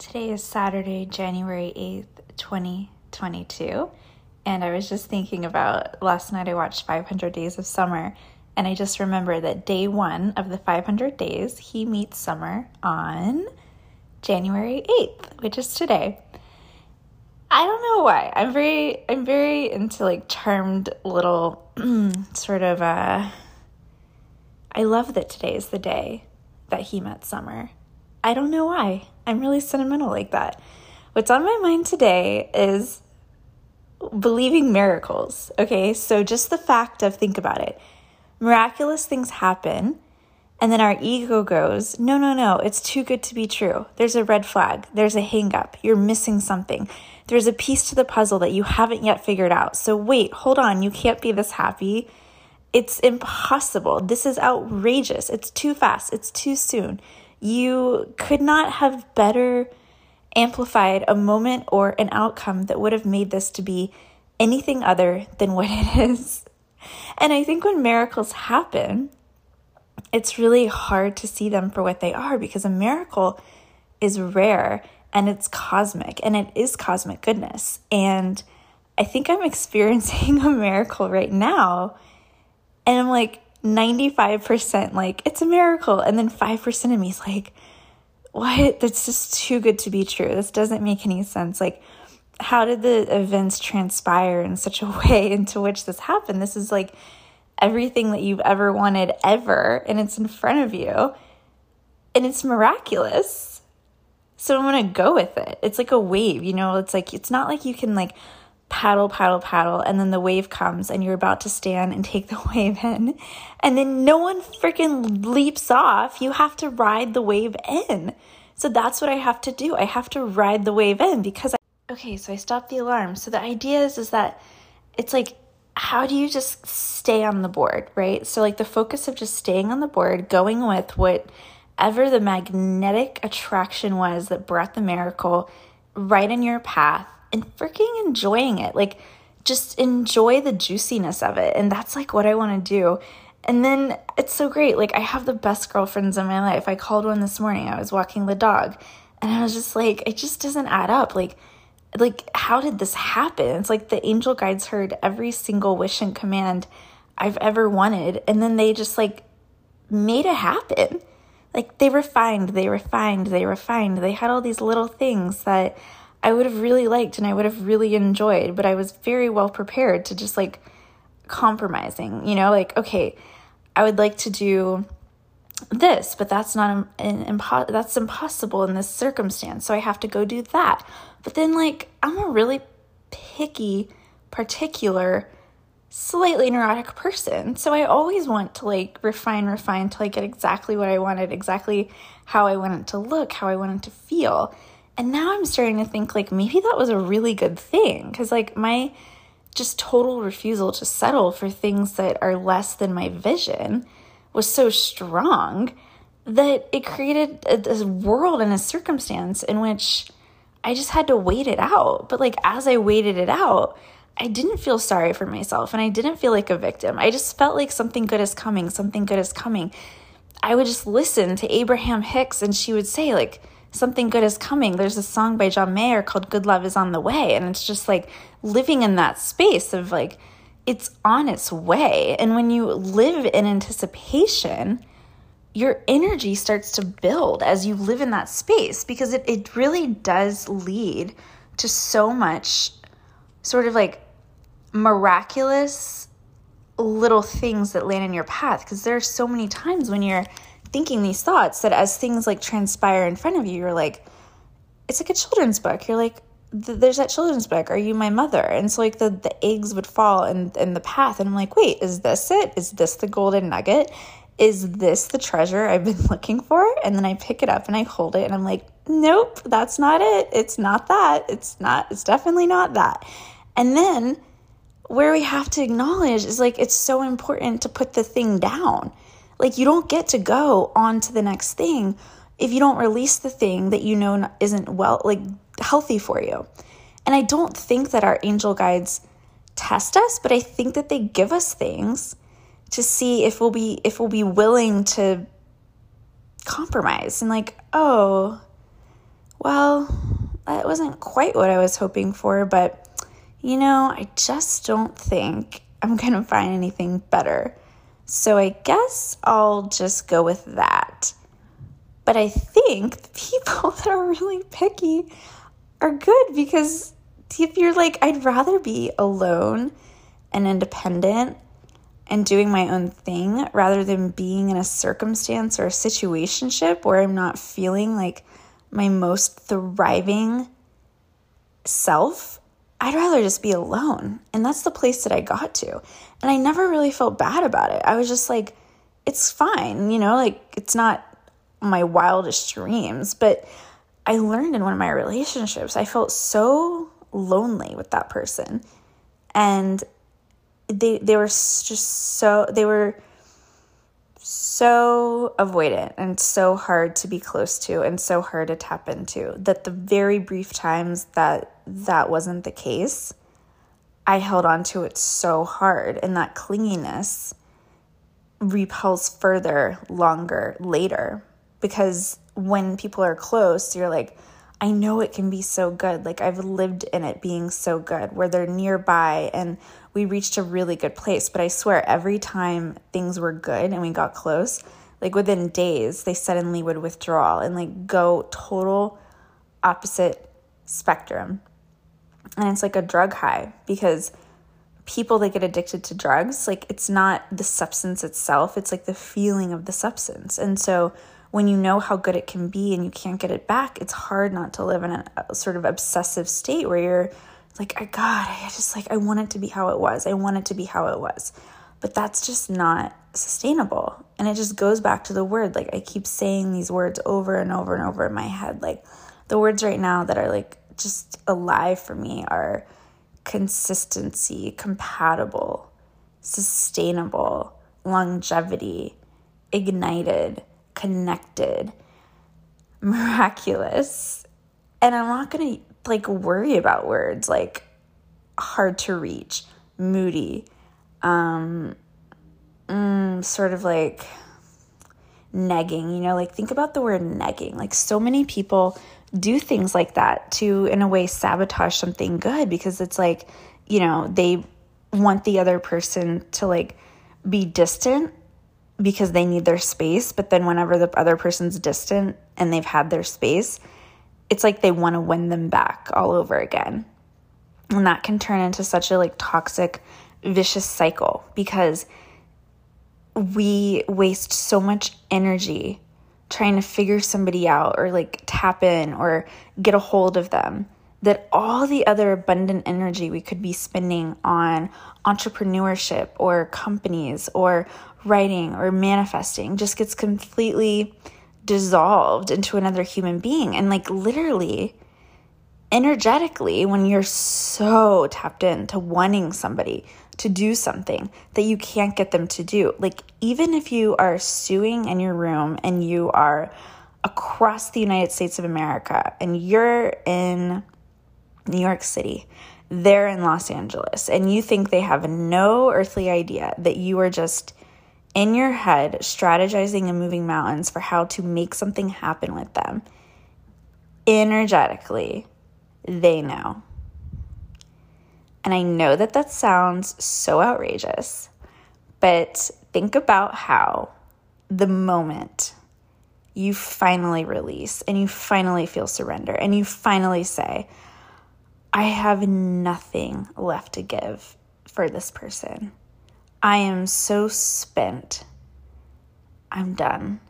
Today is Saturday, January 8th, 2022. And I was just thinking about last night I watched 500 Days of Summer. And I just remember that day one of the 500 days, he meets Summer on January 8th, which is today. I don't know why. I'm very I'm very into like charmed little sort of uh I love that today is the day that he met Summer. I don't know why. I'm really sentimental like that. What's on my mind today is believing miracles. Okay, so just the fact of think about it miraculous things happen, and then our ego goes, no, no, no, it's too good to be true. There's a red flag, there's a hang up, you're missing something. There's a piece to the puzzle that you haven't yet figured out. So wait, hold on, you can't be this happy. It's impossible. This is outrageous. It's too fast. It's too soon. You could not have better amplified a moment or an outcome that would have made this to be anything other than what it is. And I think when miracles happen, it's really hard to see them for what they are because a miracle is rare and it's cosmic and it is cosmic goodness. And I think I'm experiencing a miracle right now. And I'm like, 95% like it's a miracle. And then 5% of me is like what? That's just too good to be true. This doesn't make any sense. Like how did the events transpire in such a way into which this happened? This is like everything that you've ever wanted ever and it's in front of you and it's miraculous. So i'm gonna go with it. It's like a wave you know? It's like it's not like you can like paddle, paddle, paddle, and then the wave comes and you're about to stand and take the wave in. And then no one freaking leaps off. You have to ride the wave in. So that's what I have to do. I have to ride the wave in because I Okay, so I stopped the alarm. So the idea is is that it's like how do you just stay on the board, right? So like the focus of just staying on the board, going with whatever the magnetic attraction was that brought the miracle right in your path and freaking enjoying it. Like, just enjoy the juiciness of it. And that's like what I want to do. And then it's so great. Like, I have the best girlfriends in my life. I called one this morning. I was walking the dog and I was just like, it just doesn't add up. Like, like how did this happen? It's like the angel guides heard every single wish and command I've ever wanted. And then they just like made it happen. Like they refined, they refined, they refined. They had all these little things that I would have really liked and I would have really enjoyed, but I was very well prepared to just like compromising, you know, like, okay, I would like to do this, but that's not an, impo- that's impossible in this circumstance. So I have to go do that. But then like I'm a really picky, particular, slightly neurotic person. So I always want to like refine, refine to I get exactly what I wanted, exactly how I wanted to look, how I wanted to feel. And now I'm starting to think like maybe that was a really good thing because like my just total refusal to settle for things that are less than my vision was so strong that it created a, a world and a circumstance in which I just had to wait it out. But like as I waited it out, I didn't feel sorry for myself and I didn't feel like a victim. I just felt like something good is coming, something good is coming. I would just listen to Abraham Hicks and she would say like something good is coming. There's a song by John Mayer called Good Love is on the Way. And it's just like living in that space of like, it's on its way. And when you live in anticipation, your energy starts to build as you live in that space because it, it really does lead to so much sort of like miraculous little things that land in your path because there are so many times when you're thinking these thoughts that as things like transpire in front of you, you're like, it's like a children's book. You're like, there's that children's book. Are you my mother? And so like the the eggs would fall in in the path, and I'm like, wait, is this it? Is this the golden nugget? Is this the treasure I've been looking for? And then I pick it up and I hold it, and I'm like, nope, that's not it. It's not that. It's not. It's definitely not that. And then where we have to acknowledge is like it's so important to put the thing down like you don't get to go on to the next thing if you don't release the thing that you know isn't well like healthy for you. And I don't think that our angel guides test us, but I think that they give us things to see if we'll be if we'll be willing to compromise and like, oh, well, that wasn't quite what I was hoping for, but you know, I just don't think I'm going to find anything better. So I guess I'll just go with that. But I think the people that are really picky are good because if you're like, I'd rather be alone and independent and doing my own thing rather than being in a circumstance or a situationship where I'm not feeling like my most thriving self, I'd rather just be alone. And that's the place that I got to. And I never really felt bad about it. I was just like, it's fine, you know, like it's not my wildest dreams, but I learned in one of my relationships, I felt so lonely with that person. And they they were just so they were so avoidant and so hard to be close to and so hard to tap into that the very brief times that that wasn't the case i held on to it so hard and that clinginess repels further longer later. Because when people are close you're like I know it can be so good. Like I've lived in it being so good where they're nearby and we reached a really good place. But I swear, every time things were good and we got close, like within days, they suddenly would withdraw and like go total opposite spectrum. And it's like a drug high because people that get addicted to drugs, like it's not the substance itself, it's like the feeling of the substance. And so when you know how good it can be and you can't get it back, it's hard not to live in a, sort of obsessive state where you're like, I God, I just like, I want it to be how it was. I want it to be how it was. But that's just not sustainable. And it just goes back to the word. Like, I keep saying these words over and over and over in my head. Like, the words right now that are like just alive for me are consistency, compatible, sustainable, longevity, ignited connected, miraculous. And I'm not going to like worry about words like hard to reach, moody, um, mm, sort of like negging, you know, like think about the word negging. Like so many people do things like that to, in a way, sabotage something good because it's like, you know, they want the other person to like be distant because they need their space. But then whenever the other person's distant and they've had their space, it's like they want to win them back all over again. And that can turn into such a like toxic, vicious cycle because we waste so much energy trying to figure somebody out or like tap in or get a hold of them that all the other abundant energy we could be spending on entrepreneurship or companies or writing or manifesting just gets completely dissolved into another human being. And like literally, energetically, when you're so tapped into wanting somebody to do something that you can't get them to do, like even if you are suing in your room and you are across the United States of America and you're in New York City, they're in Los Angeles, and you think they have no earthly idea that you are just in your head strategizing and moving mountains for how to make something happen with them, energetically, they know. And I know that that sounds so outrageous, but think about how the moment you finally release and you finally feel surrender and you finally say, I have nothing left to give for this person. I am so spent. I'm done.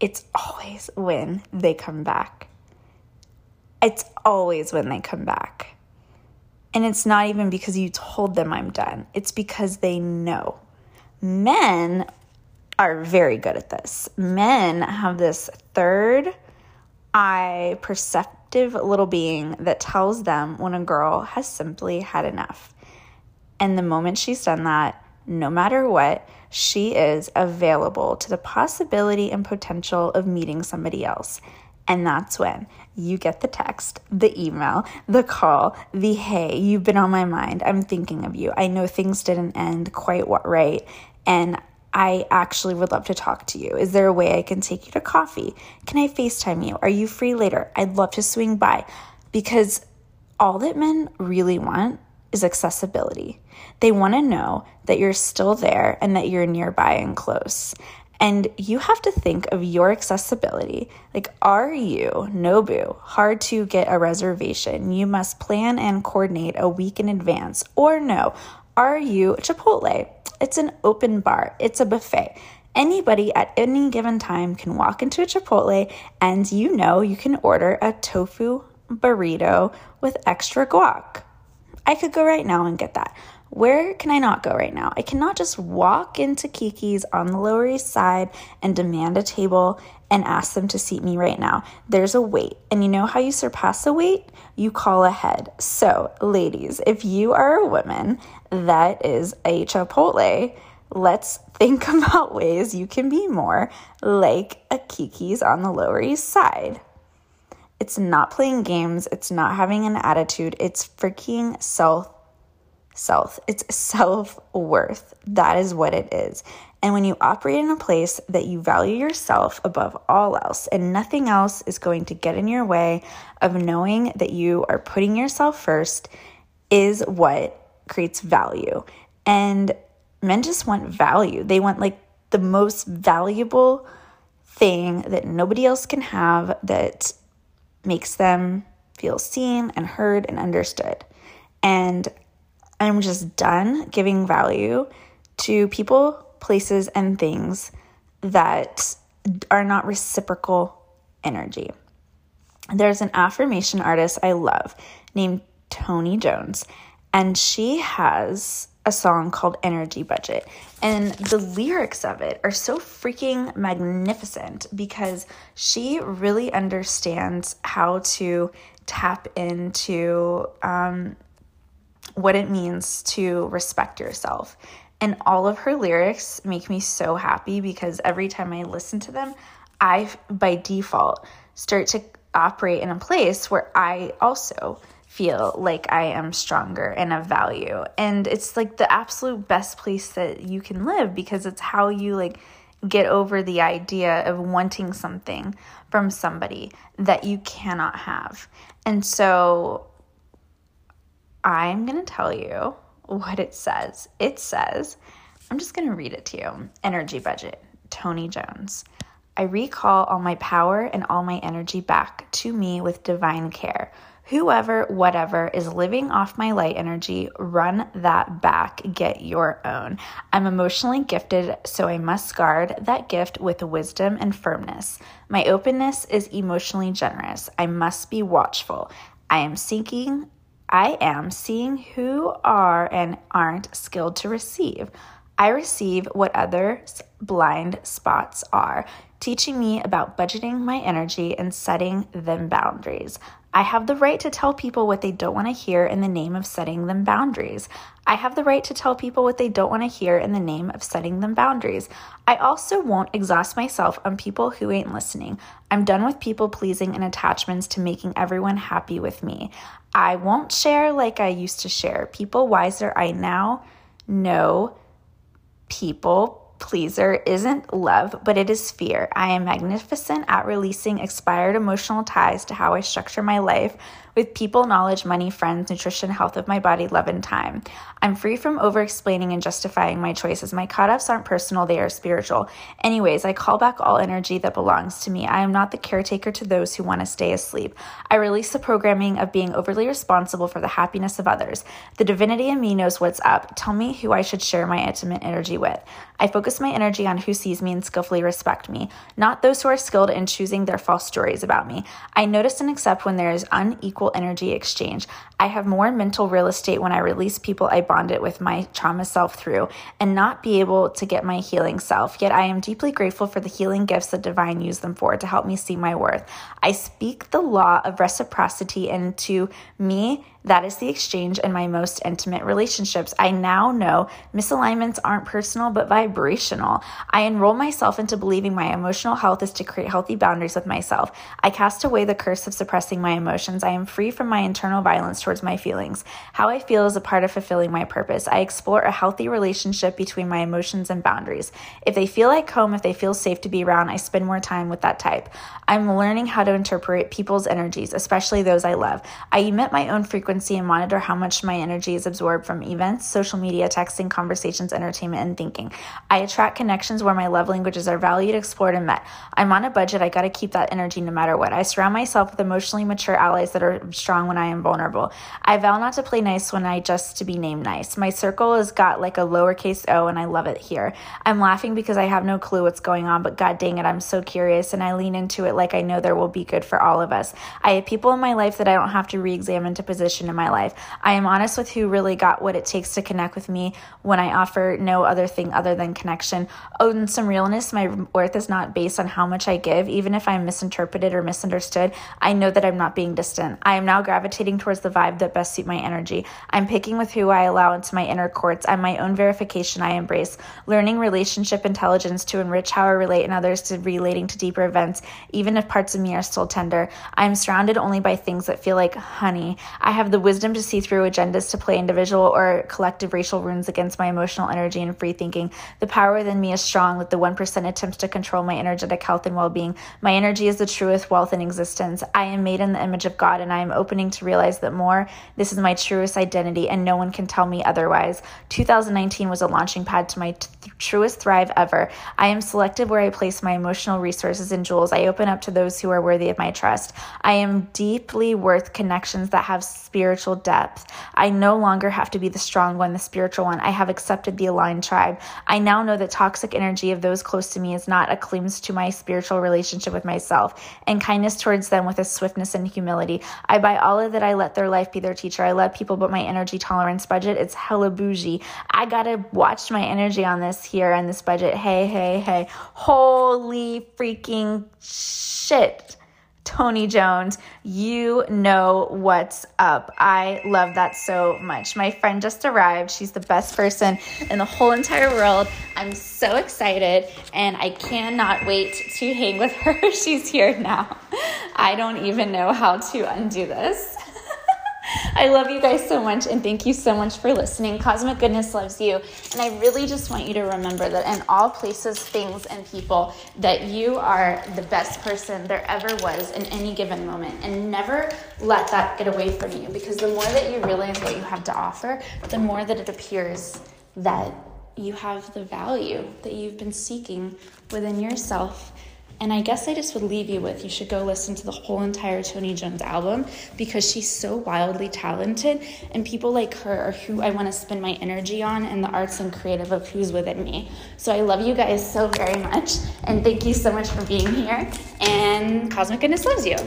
It's always when they come back. It's always when they come back. And it's not even because you told them I'm done, it's because they know. Men are very good at this. Men have this third eye perceptive little being that tells them when a girl has simply had enough. And the moment she's done that, no matter what, she is available to the possibility and potential of meeting somebody else. And that's when you get the text, the email, the call, the hey, you've been on my mind. I'm thinking of you. I know things didn't end quite right. And I actually would love to talk to you. Is there a way I can take you to coffee? Can I FaceTime you? Are you free later? I'd love to swing by. Because all that men really want is accessibility. They want to know that you're still there and that you're nearby and close. And you have to think of your accessibility. Like, are you, Nobu, hard to get a reservation? You must plan and coordinate a week in advance. Or no, are you Chipotle? It's an open bar, it's a buffet. Anybody at any given time can walk into a Chipotle and you know you can order a tofu burrito with extra guac. I could go right now and get that. Where can I not go right now? I cannot just walk into Kiki's on the Lower East Side and demand a table and ask them to seat me right now. There's a wait. And you know how you surpass a wait? You call ahead. So, ladies, if you are a woman that is a Chipotle, let's think about ways you can be more like a Kiki's on the Lower East Side. It's not playing games, it's not having an attitude, it's freaking self self. It's self worth. That is what it is. And when you operate in a place that you value yourself above all else, and nothing else is going to get in your way of knowing that you are putting yourself first, is what creates value. And men just want value. They want like the most valuable thing that nobody else can have that makes them feel seen and heard and understood. And I'm just done giving value to people, places, and things that are not reciprocal energy. There's an affirmation artist I love named Toni Jones, and she has a song called Energy Budget. And the lyrics of it are so freaking magnificent because she really understands how to tap into um, what it means to respect yourself. And all of her lyrics make me so happy because every time I listen to them, I, by default, start to operate in a place where I also feel like I am stronger and of value. And it's like the absolute best place that you can live because it's how you like get over the idea of wanting something from somebody that you cannot have. And so I'm going to tell you what it says. It says, I'm just going to read it to you Energy Budget, Toni Jones. I recall all my power and all my energy back to me with divine care. Whoever, whatever is living off my light energy, run that back, get your own. I'm emotionally gifted, so I must guard that gift with wisdom and firmness. My openness is emotionally generous. I must be watchful. I am seeking I am seeing who are and aren't skilled to receive. I receive what others' blind spots are, teaching me about budgeting my energy and setting them boundaries. I have the right to tell people what they don't want to hear in the name of setting them boundaries. I have the right to tell people what they don't want to hear in the name of setting them boundaries. I also won't exhaust myself on people who ain't listening. I'm done with people pleasing and attachments to making everyone happy with me. I won't share like I used to share. People wiser, I now know people pleaser isn't love, but it is fear. I am magnificent at releasing expired emotional ties to how I structure my life with people, knowledge, money, friends, nutrition, health of my body, love, and time. I'm free from over explaining and justifying my choices. My cut offs aren't personal, they are spiritual. Anyways, I call back all energy that belongs to me. I am not the caretaker to those who want to stay asleep. I release the programming of being overly responsible for the happiness of others. The divinity in me knows what's up. Tell me who I should share my intimate energy with. I focus my energy on who sees me and skillfully respect me, not those who are skilled in choosing their false stories about me. I notice and accept when there is unequal energy exchange. I have more mental real estate when I release people I bonded with my trauma self through and not be able to get my healing self. Yet I am deeply grateful for the healing gifts that divine used them for to help me see my worth. I speak the law of reciprocity into me that is the exchange in my most intimate relationships. I now know misalignments aren't personal but vibrational. I enroll myself into believing my emotional health is to create healthy boundaries with myself. I cast away the curse of suppressing my emotions. I am free from my internal violence towards my feelings. How I feel is a part of fulfilling my purpose. I explore a healthy relationship between my emotions and boundaries. If they feel like home, if they feel safe to be around, I spend more time with that type. I'm learning how to interpret people's energies, especially those I love. I emit my own frequency and monitor how much my energy is absorbed from events, social media, texting, conversations, entertainment, and thinking. I attract connections where my love languages are valued, explored, and met. I'm on a budget. I got to keep that energy no matter what. I surround myself with emotionally mature allies that are strong when I am vulnerable. I vow not to play nice when I just to be named nice. My circle has got like a lowercase o, and I love it here. I'm laughing because I have no clue what's going on, but god dang it, I'm so curious and I lean into it like I know there will be good for all of us. I have people in my life that I don't have to re examine to position in my life. I am honest with who really got what it takes to connect with me when I offer no other thing other than connection. Oh, and some realness, my worth is not based on how much I give, even if I'm misinterpreted or misunderstood. I know that I'm not being distant. I am now gravitating towards the vibe that best suit my energy. I'm picking with who I allow into my inner courts. I'm my own verification I embrace. Learning relationship intelligence to enrich how I relate and others to relating to deeper events, even if parts of me are still tender. I am surrounded only by things that feel like honey. I have the wisdom to see through agendas to play individual or collective racial runes against my emotional energy and free thinking. The power within me is strong, with the 1% attempts to control my energetic health and well being. My energy is the truest wealth in existence. I am made in the image of God, and I am opening to realize that more, this is my truest identity, and no one can tell me otherwise. 2019 was a launching pad to my truest thrive ever. I am selective where I place my emotional resources and jewels. I open up to those who are worthy of my trust. I am deeply worth connections that have spiritual depth. I no longer have to be the strong one, the spiritual one. I have accepted the aligned tribe. I now know that toxic energy of those close to me is not a claims to my spiritual relationship with myself, and kindness towards them with a swiftness and humility. I buy all of that. I let their life be their teacher. I love people, but my energy tolerance budget it's hella bougie. I gotta watch my energy on this here and this budget. Hey, hey, hey. Holy freaking shit. Toni Jones, you know what's up. I love that so much. My friend just arrived. She's the best person in the whole entire world. I'm so excited and I cannot wait to hang with her. She's here now. I don't even know how to undo this. I love you guys so much and thank you so much for listening. Cosmic Goodness loves you. And I really just want you to remember that in all places, things, and people, that you are the best person there ever was in any given moment. And never let that get away from you because the more that you realize what you have to offer, the more that it appears that you have the value that you've been seeking within yourself and I guess I just would leave you with you should go listen to the whole entire Toni Jones album because she's so wildly talented, and people like her are who I want to spend my energy on in the arts and creative of who's within me. So I love you guys so very much, and thank you so much for being here. And Cosmic Goodness loves you.